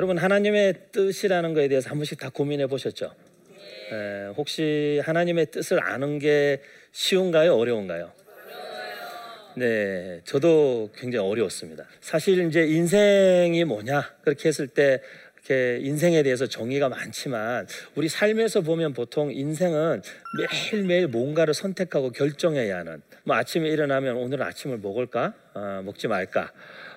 여러분 하나님의 뜻이라는 거에 대해서 한 번씩 다 고민해 보셨죠? 에, 혹시 하나님의 뜻을 아는 게 쉬운가요? 어려운가요? 네, 저도 굉장히 어려웠습니다. 사실 이제 인생이 뭐냐 그렇게 했을 때 이렇게 인생에 대해서 정의가 많지만 우리 삶에서 보면 보통 인생은 매일매일 뭔가를 선택하고 결정해야 하는 뭐 아침에 일어나면 오늘 아침을 먹을까 어, 먹지 말까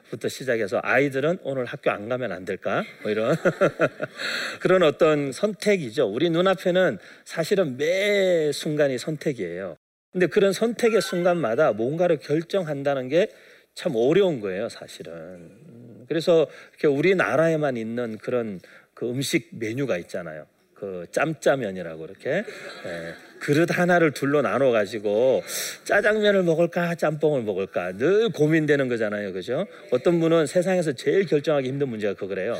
부터 시작해서 아이들은 오늘 학교 안 가면 안 될까? 뭐 이런 그런 어떤 선택이죠. 우리 눈앞에는 사실은 매 순간이 선택이에요. 근데 그런 선택의 순간마다 뭔가를 결정한다는 게 참 어려운 거예요, 사실은. 그래서 이렇게 우리나라에만 있는 그런 그 음식 메뉴가 있잖아요. 그 짬짜면이라고 이렇게 예, 그릇 하나를 둘로 나눠 가지고 짜장면을 먹을까 짬뽕을 먹을까 늘 고민되는 거잖아요, 그죠? 어떤 분은 세상에서 제일 결정하기 힘든 문제가 그거래요.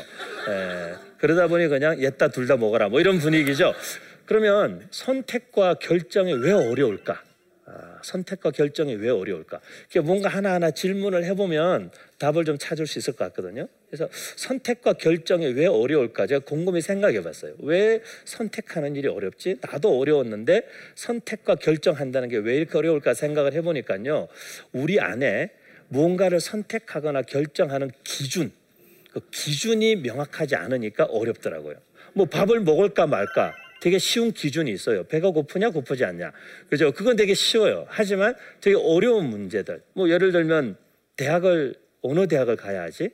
예, 그러다 보니 그냥 옛다 둘 다 먹어라 뭐 이런 분위기죠. 그러면 선택과 결정이 왜 어려울까? 아, 선택과 결정이 왜 어려울까? 뭔가 하나하나 질문을 해보면 답을 좀 찾을 수 있을 것 같거든요. 그래서 선택과 결정이 왜 어려울까? 제가 곰곰이 생각해 봤어요. 왜 선택하는 일이 어렵지? 나도 어려웠는데 선택과 결정한다는 게 왜 이렇게 어려울까 생각을 해보니까요. 우리 안에 무언가를 선택하거나 결정하는 기준, 그 기준이 명확하지 않으니까 어렵더라고요. 뭐 밥을 먹을까 말까 되게 쉬운 기준이 있어요. 배가 고프냐 고프지 않냐. 그죠? 그건 되게 쉬워요. 하지만 되게 어려운 문제들. 뭐 예를 들면 대학을 어느 대학을 가야 하지?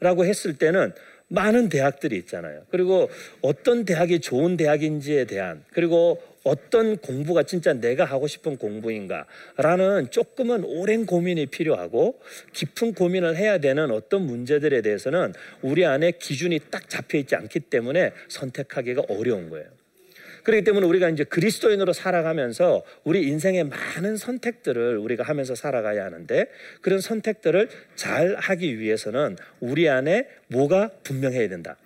라고 했을 때는 많은 대학들이 있잖아요. 그리고 어떤 대학이 좋은 대학인지에 대한 그리고 어떤 공부가 진짜 내가 하고 싶은 공부인가라는 조금은 오랜 고민이 필요하고 깊은 고민을 해야 되는 어떤 문제들에 대해서는 우리 안에 기준이 딱 잡혀 있지 않기 때문에 선택하기가 어려운 거예요. 그렇기 때문에 우리가 이제 그리스도인으로 살아가면서 우리 인생의 많은 선택들을 우리가 하면서 살아가야 하는데 그런 선택들을 잘 하기 위해서는 우리 안에 뭐가 분명해야 된다.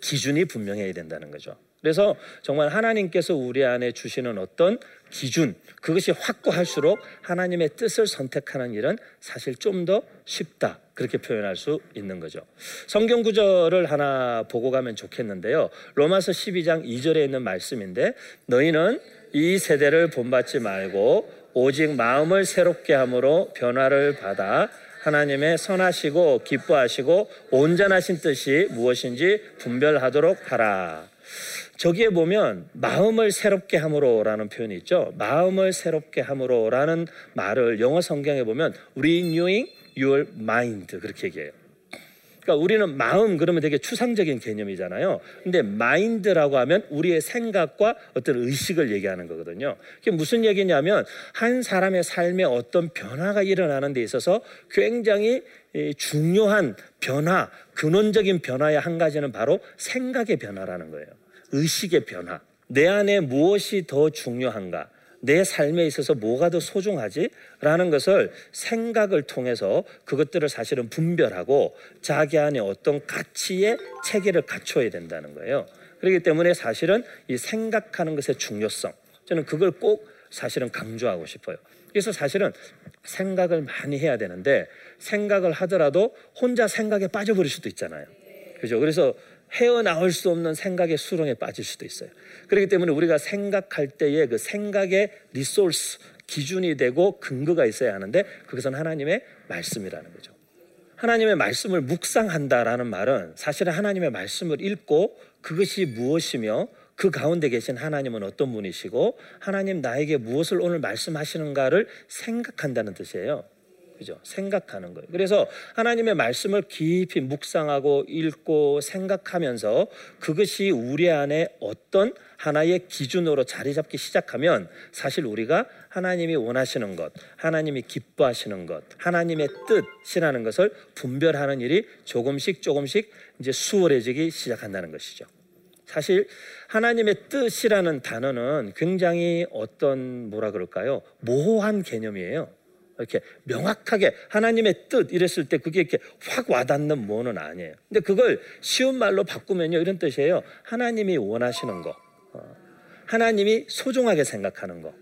기준이 분명해야 된다는 거죠. 그래서 정말 하나님께서 우리 안에 주시는 어떤 기준 그것이 확고할수록 하나님의 뜻을 선택하는 일은 사실 좀 더 쉽다 그렇게 표현할 수 있는 거죠. 성경 구절을 하나 보고 가면 좋겠는데요. 로마서 12장 2절에 있는 말씀인데 너희는 이 세대를 본받지 말고 오직 마음을 새롭게 함으로 변화를 받아 하나님의 선하시고 기뻐하시고 온전하신 뜻이 무엇인지 분별하도록 하라. 저기에 보면 마음을 새롭게 함으로라는 표현이 있죠. 마음을 새롭게 함으로라는 말을 영어 성경에 보면 renewing your mind 그렇게 얘기해요. 그러니까 우리는 마음 그러면 되게 추상적인 개념이잖아요. 근데 마인드라고 하면 우리의 생각과 어떤 의식을 얘기하는 거거든요. 그게 무슨 얘기냐면 한 사람의 삶에 어떤 변화가 일어나는 데 있어서 굉장히 중요한 변화, 근원적인 변화의 한 가지는 바로 생각의 변화라는 거예요. 의식의 변화. 내 안에 무엇이 더 중요한가? 내 삶에 있어서 뭐가 더 소중하지? 라는 것을 생각을 통해서 그것들을 사실은 분별하고 자기 안에 어떤 가치의 체계를 갖춰야 된다는 거예요. 그렇기 때문에 사실은 이 생각하는 것의 중요성, 저는 그걸 꼭 사실은 강조하고 싶어요. 그래서 사실은 생각을 많이 해야 되는데 생각을 하더라도 혼자 생각에 빠져버릴 수도 있잖아요. 그죠? 그래서 헤어나올 수 없는 생각의 수렁에 빠질 수도 있어요. 그렇기 때문에 우리가 생각할 때에 그 생각의 리소스, 기준이 되고 근거가 있어야 하는데 그것은 하나님의 말씀이라는 거죠. 하나님의 말씀을 묵상한다라는 말은 사실은 하나님의 말씀을 읽고 그것이 무엇이며 그 가운데 계신 하나님은 어떤 분이시고 하나님 나에게 무엇을 오늘 말씀하시는가를 생각한다는 뜻이에요. 그죠? 생각하는 거예요. 그래서 하나님의 말씀을 깊이 묵상하고 읽고 생각하면서 그것이 우리 안에 어떤 하나의 기준으로 자리 잡기 시작하면 사실 우리가 하나님이 원하시는 것, 하나님이 기뻐하시는 것, 하나님의 뜻이라는 것을 분별하는 일이 조금씩 조금씩 이제 수월해지기 시작한다는 것이죠. 사실 하나님의 뜻이라는 단어는 굉장히 어떤 뭐라 그럴까요? 모호한 개념이에요. 이렇게 명확하게 하나님의 뜻 이랬을 때 그게 이렇게 확 와닿는 뭐는 아니에요. 근데 그걸 쉬운 말로 바꾸면요 이런 뜻이에요. 하나님이 원하시는 거, 어, 하나님이 소중하게 생각하는 거,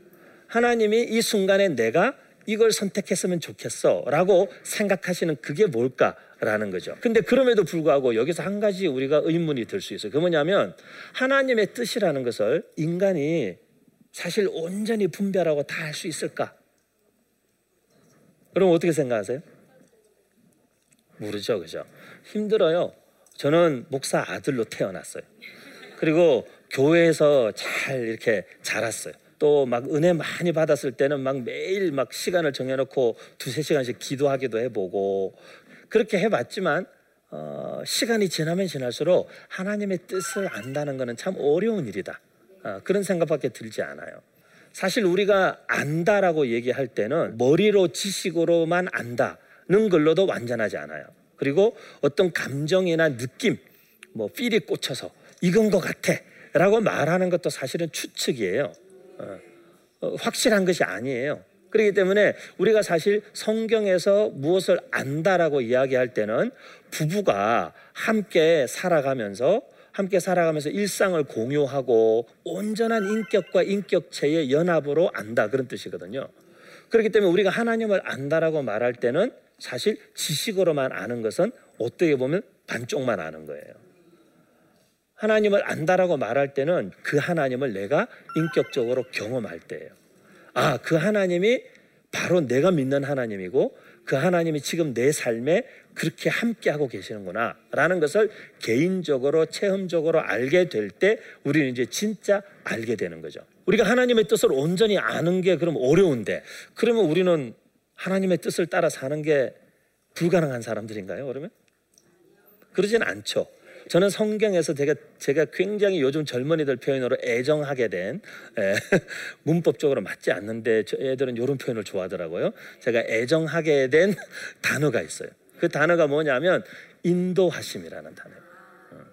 하나님이 이 순간에 내가 이걸 선택했으면 좋겠어 라고 생각하시는 그게 뭘까 라는 거죠. 근데 그럼에도 불구하고 여기서 한 가지 우리가 의문이 들 수 있어요. 그 뭐냐면 하나님의 뜻이라는 것을 인간이 사실 온전히 분별하고 다 할 수 있을까? 그럼 어떻게 생각하세요? 모르죠, 그죠? 힘들어요. 저는 목사 아들로 태어났어요. 그리고 교회에서 잘 이렇게 자랐어요. 또 막 은혜 많이 받았을 때는 막 매일 막 시간을 정해놓고 두세 시간씩 기도하기도 해보고 그렇게 해봤지만 어, 시간이 지나면 지날수록 하나님의 뜻을 안다는 것은 참 어려운 일이다. 어, 그런 생각밖에 들지 않아요. 사실 우리가 안다라고 얘기할 때는 머리로 지식으로만 안다는 걸로도 완전하지 않아요. 그리고 어떤 감정이나 느낌, 뭐 필이 꽂혀서 이건 것 같아라고 말하는 것도 사실은 추측이에요. 어, 어, 확실한 것이 아니에요. 그렇기 때문에 우리가 사실 성경에서 무엇을 안다라고 이야기할 때는 부부가 함께 살아가면서 함께 살아가면서 일상을 공유하고 온전한 인격과 인격체의 연합으로 안다 그런 뜻이거든요. 그렇기 때문에 우리가 하나님을 안다라고 말할 때는 사실 지식으로만 아는 것은 어떻게 보면 반쪽만 아는 거예요. 하나님을 안다라고 말할 때는 그 하나님을 내가 인격적으로 경험할 때예요. 아, 그 하나님이 바로 내가 믿는 하나님이고 그 하나님이 지금 내 삶에 그렇게 함께하고 계시는구나 라는 것을 개인적으로 체험적으로 알게 될 때 우리는 이제 진짜 알게 되는 거죠. 우리가 하나님의 뜻을 온전히 아는 게 그럼 어려운데 그러면 우리는 하나님의 뜻을 따라 사는 게 불가능한 사람들인가요? 그러면? 그러진 않죠. 저는 성경에서 제가, 제가 굉장히 요즘 젊은이들 표현으로 애정하게 된 에, 문법적으로 맞지 않는데 애들은 이런 표현을 좋아하더라고요. 제가 애정하게 된 단어가 있어요. 그 단어가 뭐냐면 인도하심이라는 단어예요. 어,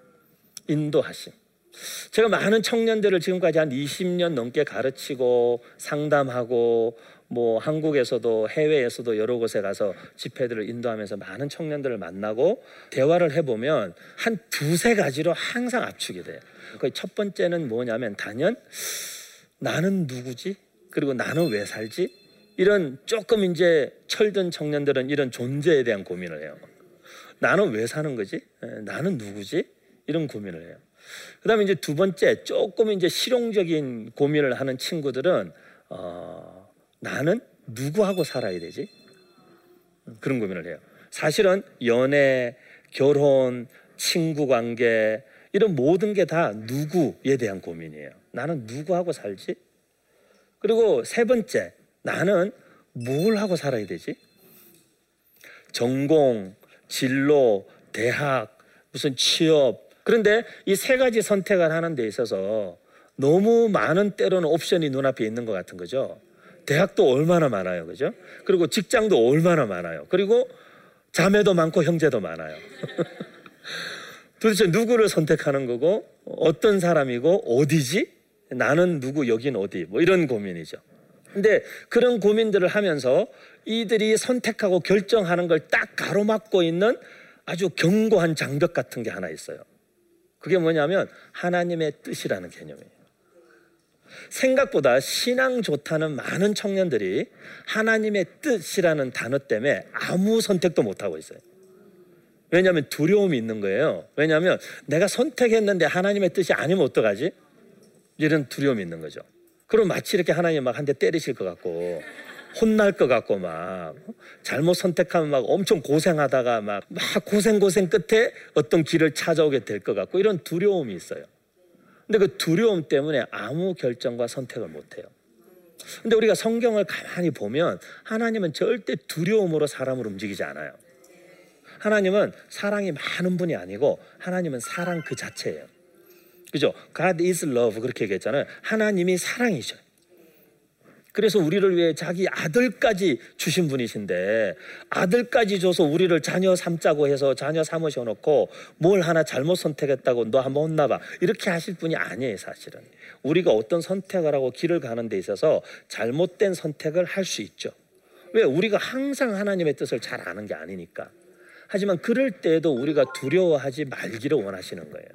인도하심. 제가 많은 청년들을 지금까지 한 20년 넘게 가르치고 상담하고 뭐 한국에서도 해외에서도 여러 곳에 가서 집회들을 인도하면서 많은 청년들을 만나고 대화를 해보면 한 두세 가지로 항상 압축이 돼요. 그 첫 번째는 뭐냐면 단연 나는 누구지? 그리고 나는 왜 살지? 이런 조금 이제 철든 청년들은 이런 존재에 대한 고민을 해요. 나는 왜 사는 거지? 나는 누구지? 이런 고민을 해요. 그 다음에 이제 두 번째 조금 이제 실용적인 고민을 하는 친구들은 어, 나는 누구하고 살아야 되지? 그런 고민을 해요. 사실은 연애, 결혼, 친구 관계 이런 모든 게 다 누구에 대한 고민이에요. 나는 누구하고 살지? 그리고 세 번째, 나는 뭘 하고 살아야 되지? 전공, 진로, 대학, 무슨 취업. 그런데 이 세 가지 선택을 하는 데 있어서 너무 많은 때로는 옵션이 눈앞에 있는 것 같은 거죠. 대학도 얼마나 많아요. 그죠? 그리고 직장도 얼마나 많아요. 그리고 자매도 많고 형제도 많아요. 도대체 누구를 선택하는 거고 어떤 사람이고 어디지? 나는 누구 여긴 어디? 뭐 이런 고민이죠. 근데 그런 고민들을 하면서 이들이 선택하고 결정하는 걸 딱 가로막고 있는 아주 견고한 장벽 같은 게 하나 있어요. 그게 뭐냐면 하나님의 뜻이라는 개념이에요. 생각보다 신앙 좋다는 많은 청년들이 하나님의 뜻이라는 단어 때문에 아무 선택도 못 하고 있어요. 왜냐하면 두려움이 있는 거예요. 왜냐하면 내가 선택했는데 하나님의 뜻이 아니면 어떡하지? 이런 두려움이 있는 거죠. 그럼 마치 이렇게 하나님 막 한 대 때리실 것 같고 혼날 것 같고 막 잘못 선택하면 막 엄청 고생하다가 막, 막 고생 고생 끝에 어떤 길을 찾아오게 될 것 같고 이런 두려움이 있어요. 근데 그 두려움 때문에 아무 결정과 선택을 못 해요. 근데 우리가 성경을 가만히 보면 하나님은 절대 두려움으로 사람을 움직이지 않아요. 하나님은 사랑이 많은 분이 아니고 하나님은 사랑 그 자체예요. 그죠? God is love 그렇게 얘기했잖아요. 하나님이 사랑이죠. 그래서 우리를 위해 자기 아들까지 주신 분이신데 아들까지 줘서 우리를 자녀 삼자고 해서 자녀 삼으셔 놓고 뭘 하나 잘못 선택했다고 너 한번 혼나 봐. 이렇게 하실 분이 아니에요 사실은. 우리가 어떤 선택을 하고 길을 가는 데 있어서 잘못된 선택을 할 수 있죠. 왜? 우리가 항상 하나님의 뜻을 잘 아는 게 아니니까. 하지만 그럴 때에도 우리가 두려워하지 말기를 원하시는 거예요.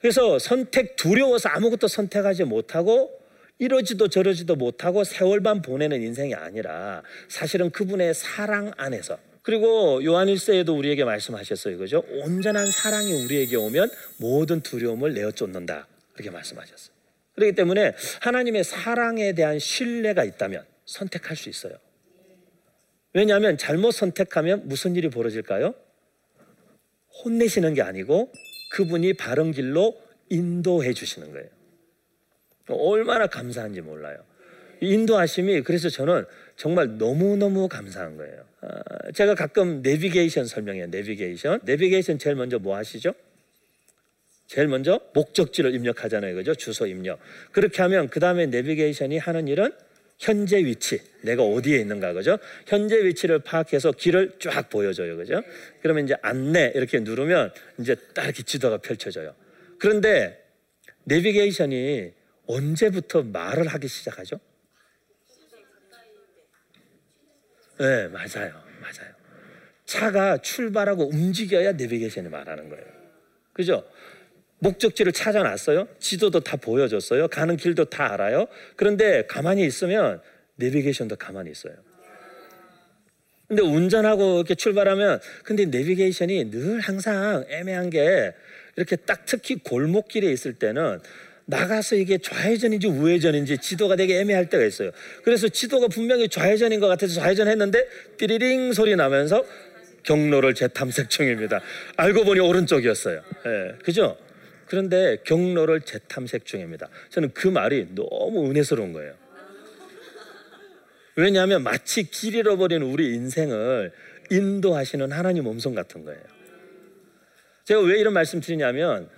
그래서 선택 두려워서 아무것도 선택하지 못하고 이러지도 저러지도 못하고 세월만 보내는 인생이 아니라 사실은 그분의 사랑 안에서 그리고 요한 1세에도 우리에게 말씀하셨어요. 그죠? 온전한 사랑이 우리에게 오면 모든 두려움을 내어 쫓는다. 그렇게 말씀하셨어요. 그렇기 때문에 하나님의 사랑에 대한 신뢰가 있다면 선택할 수 있어요. 왜냐하면 잘못 선택하면 무슨 일이 벌어질까요? 혼내시는 게 아니고 그분이 바른 길로 인도해 주시는 거예요. 얼마나 감사한지 몰라요. 인도하심이 그래서 저는 정말 너무너무 감사한 거예요. 아, 제가 가끔 내비게이션 설명해요. 내비게이션. 내비게이션 제일 먼저 뭐 하시죠? 제일 먼저 목적지를 입력하잖아요. 그죠? 주소 입력. 그렇게 하면 그 다음에 내비게이션이 하는 일은 현재 위치, 내가 어디에 있는가, 그죠? 현재 위치를 파악해서 길을 쫙 보여줘요, 그죠? 그러면 이제 안내 이렇게 누르면 이제 딱 이렇게 지도가 펼쳐져요. 그런데 내비게이션이 언제부터 말을 하기 시작하죠? 네, 맞아요. 맞아요. 차가 출발하고 움직여야 내비게이션이 말하는 거예요. 그죠? 목적지를 찾아놨어요. 지도도 다 보여줬어요. 가는 길도 다 알아요. 그런데 가만히 있으면 내비게이션도 가만히 있어요. 근데 운전하고 이렇게 출발하면 근데 내비게이션이 늘 항상 애매한 게 이렇게 딱 특히 골목길에 있을 때는 나가서 이게 좌회전인지 우회전인지 지도가 되게 애매할 때가 있어요. 그래서 지도가 분명히 좌회전인 것 같아서 좌회전 했는데 띠리링 소리 나면서 경로를 재탐색 중입니다. 알고 보니 오른쪽이었어요. 예, 그죠? 그런데 경로를 재탐색 중입니다. 저는 그 말이 너무 은혜스러운 거예요. 왜냐하면 마치 길 잃어버린 우리 인생을 인도하시는 하나님 몸성 같은 거예요. 제가 왜 이런 말씀 드리냐면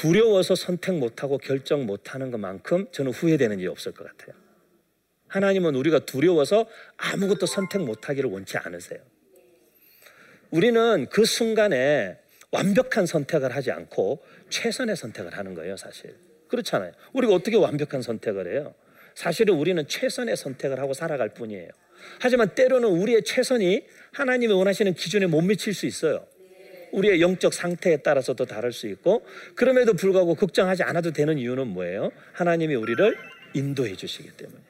두려워서 선택 못하고 결정 못하는 것만큼 저는 후회되는 일이 없을 것 같아요. 하나님은 우리가 두려워서 아무것도 선택 못하기를 원치 않으세요. 우리는 그 순간에 완벽한 선택을 하지 않고 최선의 선택을 하는 거예요, 사실. 그렇잖아요. 우리가 어떻게 완벽한 선택을 해요? 사실은 우리는 최선의 선택을 하고 살아갈 뿐이에요. 하지만 때로는 우리의 최선이 하나님이 원하시는 기준에 못 미칠 수 있어요. 우리의 영적 상태에 따라서도 다를 수 있고 그럼에도 불구하고 걱정하지 않아도 되는 이유는 뭐예요? 하나님이 우리를 인도해 주시기 때문에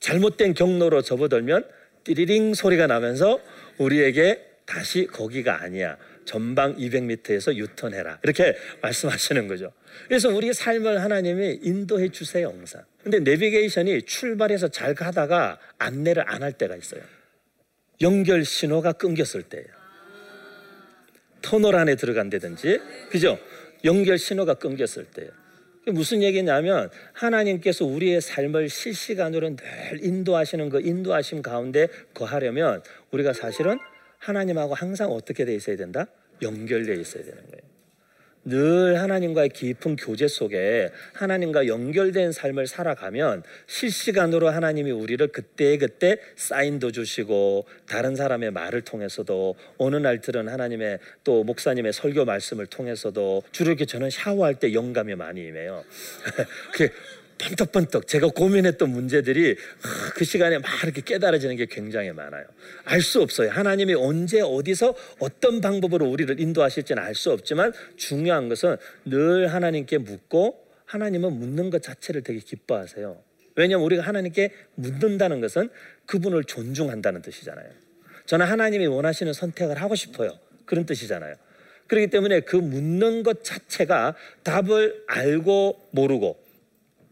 잘못된 경로로 접어들면 띠리링 소리가 나면서 우리에게 다시 거기가 아니야. 전방 200m에서 유턴해라. 이렇게 말씀하시는 거죠. 그래서 우리 삶을 하나님이 인도해 주세요, 항상. 근데 내비게이션이 출발해서 잘 가다가 안내를 안 할 때가 있어요. 연결 신호가 끊겼을 때예요. 터널 안에 들어간다든지, 그죠? 연결 신호가 끊겼을 때예요. 무슨 얘기냐면 하나님께서 우리의 삶을 실시간으로 늘 인도하시는 그 인도하심 가운데 거하려면 우리가 사실은 하나님하고 항상 어떻게 돼 있어야 된다? 연결되어 있어야 되는 거예요. 늘 하나님과의 깊은 교제 속에 하나님과 연결된 삶을 살아가면 실시간으로 하나님이 우리를 그때그때 사인도 주시고 다른 사람의 말을 통해서도 어느 날들은 하나님의 또 목사님의 설교 말씀을 통해서도 주로 이렇게 저는 샤워할 때 영감이 많이 임해요. 번떡번떡 제가 고민했던 문제들이 그 시간에 막 이렇게 깨달아지는 게 굉장히 많아요. 알 수 없어요. 하나님이 언제 어디서 어떤 방법으로 우리를 인도하실지는 알 수 없지만 중요한 것은 늘 하나님께 묻고 하나님은 묻는 것 자체를 되게 기뻐하세요. 왜냐하면 우리가 하나님께 묻는다는 것은 그분을 존중한다는 뜻이잖아요. 저는 하나님이 원하시는 선택을 하고 싶어요. 그런 뜻이잖아요. 그렇기 때문에 그 묻는 것 자체가 답을 알고 모르고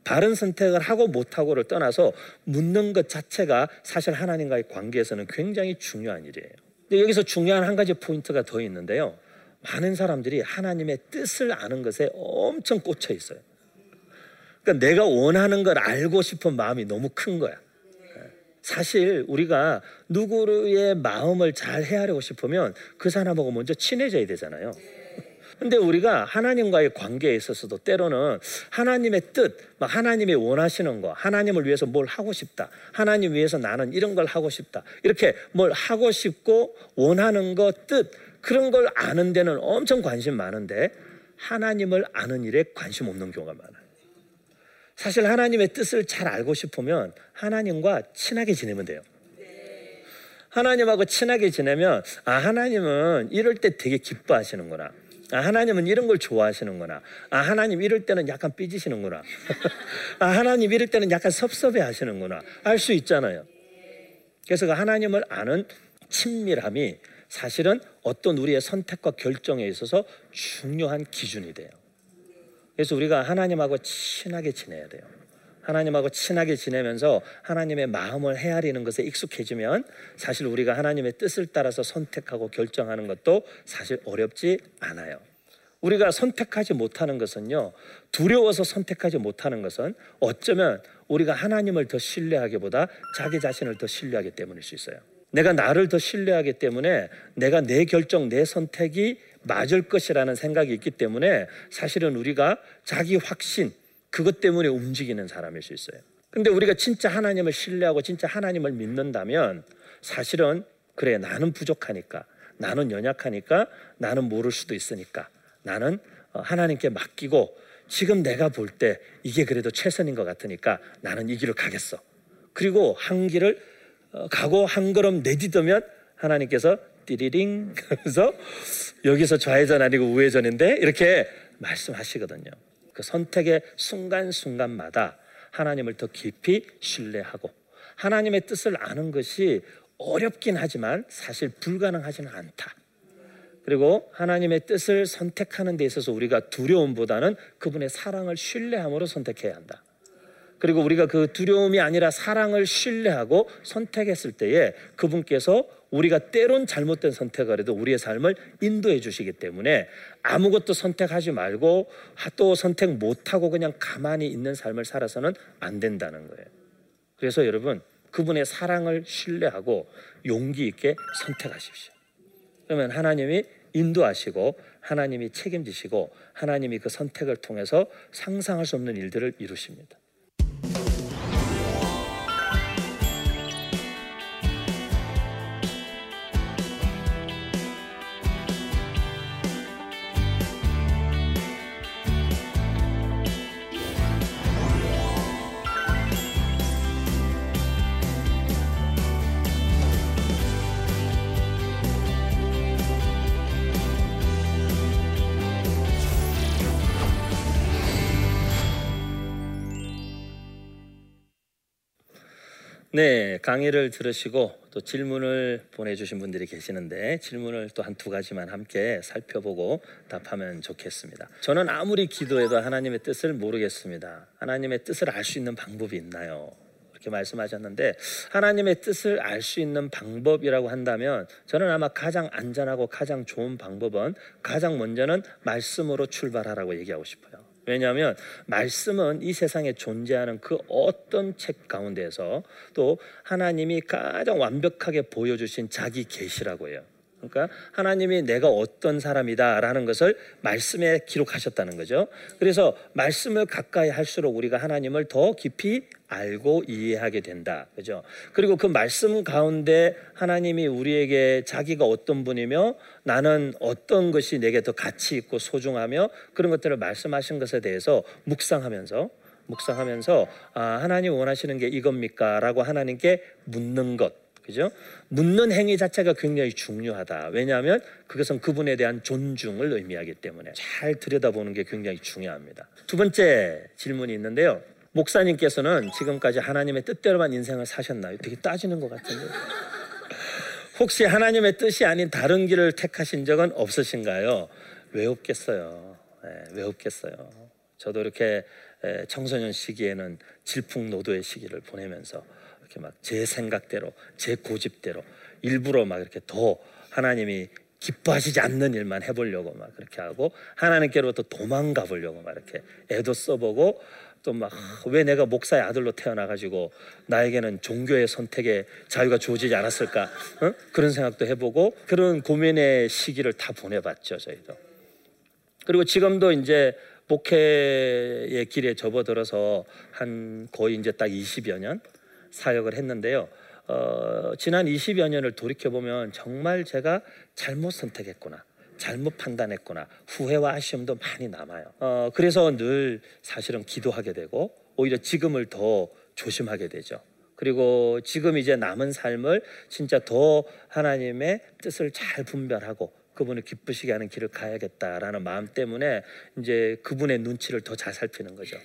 다른 선택을 하고 못하고를 떠나서 묻는 것 자체가 사실 하나님과의 관계에서는 굉장히 중요한 일이에요. 근데 여기서 중요한 한 가지 포인트가 더 있는데요. 많은 사람들이 하나님의 뜻을 아는 것에 엄청 꽂혀 있어요. 그러니까 내가 원하는 걸 알고 싶은 마음이 너무 큰 거야. 사실 우리가 누구의 마음을 잘 헤아리고 싶으면 그 사람하고 먼저 친해져야 되잖아요. 근데 우리가 하나님과의 관계에 있어서도 때로는 하나님의 뜻, 하나님이 원하시는 거, 하나님을 위해서 뭘 하고 싶다. 하나님 위해서 나는 이런 걸 하고 싶다. 이렇게 뭘 하고 싶고 원하는 거, 뜻, 그런 걸 아는 데는 엄청 관심 많은데 하나님을 아는 일에 관심 없는 경우가 많아요. 사실 하나님의 뜻을 잘 알고 싶으면 하나님과 친하게 지내면 돼요. 하나님하고 친하게 지내면 아 하나님은 이럴 때 되게 기뻐하시는구나. 아, 하나님은 이런 걸 좋아하시는구나. 아, 하나님 이럴 때는 약간 삐지시는구나. 아, 하나님 이럴 때는 약간 섭섭해 하시는구나. 알 수 있잖아요. 그래서 그 하나님을 아는 친밀함이 사실은 어떤 우리의 선택과 결정에 있어서 중요한 기준이 돼요. 그래서 우리가 하나님하고 친하게 지내야 돼요. 하나님하고 친하게 지내면서 하나님의 마음을 헤아리는 것에 익숙해지면 사실 우리가 하나님의 뜻을 따라서 선택하고 결정하는 것도 사실 어렵지 않아요. 우리가 선택하지 못하는 것은요, 두려워서 선택하지 못하는 것은 어쩌면 우리가 하나님을 더 신뢰하기보다 자기 자신을 더 신뢰하기 때문일 수 있어요. 내가 나를 더 신뢰하기 때문에 내가 내 결정, 내 선택이 맞을 것이라는 생각이 있기 때문에 사실은 우리가 자기 확신, 그것 때문에 움직이는 사람일 수 있어요. 근데 우리가 진짜 하나님을 신뢰하고 진짜 하나님을 믿는다면 사실은 그래 나는 부족하니까 나는 연약하니까 나는 모를 수도 있으니까 나는 어, 하나님께 맡기고 지금 내가 볼 때 이게 그래도 최선인 것 같으니까 나는 이 길을 가겠어. 그리고 한 길을 어, 가고 한 걸음 내딛으면 하나님께서 띠리링 그래서 여기서 좌회전 아니고 우회전인데 이렇게 말씀하시거든요. 그 선택의 순간순간마다 하나님을 더 깊이 신뢰하고 하나님의 뜻을 아는 것이 어렵긴 하지만 사실 불가능하지는 않다. 그리고 하나님의 뜻을 선택하는 데 있어서 우리가 두려움보다는 그분의 사랑을 신뢰함으로 선택해야 한다. 그리고 우리가 그 두려움이 아니라 사랑을 신뢰하고 선택했을 때에 그분께서 우리가 때론 잘못된 선택을 해도 우리의 삶을 인도해 주시기 때문에 아무것도 선택하지 말고 또 선택 못하고 그냥 가만히 있는 삶을 살아서는 안 된다는 거예요. 그래서 여러분 그분의 사랑을 신뢰하고 용기 있게 선택하십시오. 그러면 하나님이 인도하시고 하나님이 책임지시고 하나님이 그 선택을 통해서 상상할 수 없는 일들을 이루십니다. 네, 강의를 들으시고 또 질문을 보내주신 분들이 계시는데 질문을 또 한 두 가지만 함께 살펴보고 답하면 좋겠습니다. 저는 아무리 기도해도 하나님의 뜻을 모르겠습니다. 하나님의 뜻을 알 수 있는 방법이 있나요? 이렇게 말씀하셨는데 하나님의 뜻을 알 수 있는 방법이라고 한다면 저는 아마 가장 안전하고 가장 좋은 방법은 가장 먼저는 말씀으로 출발하라고 얘기하고 싶어요. 왜냐하면 말씀은 이 세상에 존재하는 그 어떤 책 가운데서 또 하나님이 가장 완벽하게 보여주신 자기 계시라고 해요. 그러니까 하나님이 내가 어떤 사람이다라는 것을 말씀에 기록하셨다는 거죠. 그래서 말씀을 가까이 할수록 우리가 하나님을 더 깊이 알고 이해하게 된다. 그죠? 그리고 그 말씀 가운데 하나님이 우리에게 자기가 어떤 분이며 나는 어떤 것이 내게 더 가치 있고 소중하며 그런 것들을 말씀하신 것에 대해서 묵상하면서 묵상하면서 아, 하나님 원하시는 게 이겁니까 라고 하나님께 묻는 것 그죠? 묻는 행위 자체가 굉장히 중요하다. 왜냐하면 그것은 그분에 대한 존중을 의미하기 때문에 잘 들여다보는 게 굉장히 중요합니다. 두 번째 질문이 있는데요. 목사님께서는 지금까지 하나님의 뜻대로만 인생을 사셨나요? 되게 따지는 것 같은데. 혹시 하나님의 뜻이 아닌 다른 길을 택하신 적은 없으신가요? 왜 없겠어요? 네, 왜 없겠어요? 저도 이렇게 청소년 시기에는 질풍노도의 시기를 보내면서 이렇게 막 제 생각대로 제 고집대로 일부러 막 이렇게 더 하나님이 기뻐하시지 않는 일만 해보려고 막 그렇게 하고 하나님께로부터 도망가 보려고 막 이렇게 애도 써보고 또 막 왜 내가 목사의 아들로 태어나가지고 나에게는 종교의 선택에 자유가 주어지지 않았을까 어? 그런 생각도 해보고 그런 고민의 시기를 다 보내봤죠 저희도 그리고 지금도 이제 목회의 길에 접어들어서 한 거의 이제 딱 20여 년 사역을 했는데요. 어, 지난 20여 년을 돌이켜 보면 정말 제가 잘못 선택했구나. 잘못 판단했구나 후회와 아쉬움도 많이 남아요. 어, 그래서 늘 사실은 기도하게 되고 오히려 지금을 더 조심하게 되죠. 그리고 지금 이제 남은 삶을 진짜 더 하나님의 뜻을 잘 분별하고 그분을 기쁘시게 하는 길을 가야겠다라는 마음 때문에 이제 그분의 눈치를 더 잘 살피는 거죠.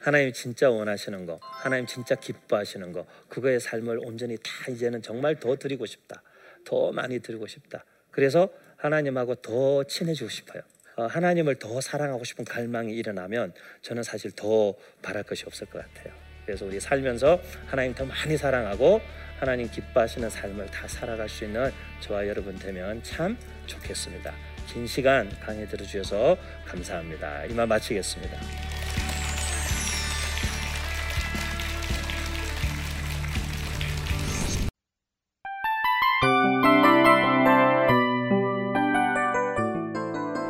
하나님 진짜 원하시는 거, 하나님 진짜 기뻐하시는 거, 그거의 삶을 온전히 다 이제는 정말 더 드리고 싶다. 더 많이 드리고 싶다. 그래서 하나님하고 더 친해지고 싶어요. 어, 하나님을 더 사랑하고 싶은 갈망이 일어나면 저는 사실 더 바랄 것이 없을 것 같아요. 그래서 우리 살면서 하나님 더 많이 사랑하고 하나님 기뻐하시는 삶을 다 살아갈 수 있는 저와 여러분 되면 참 좋겠습니다. 긴 시간 강의 들어주셔서 감사합니다. 이만 마치겠습니다.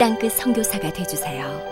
땅끝 선교사가 되주세요.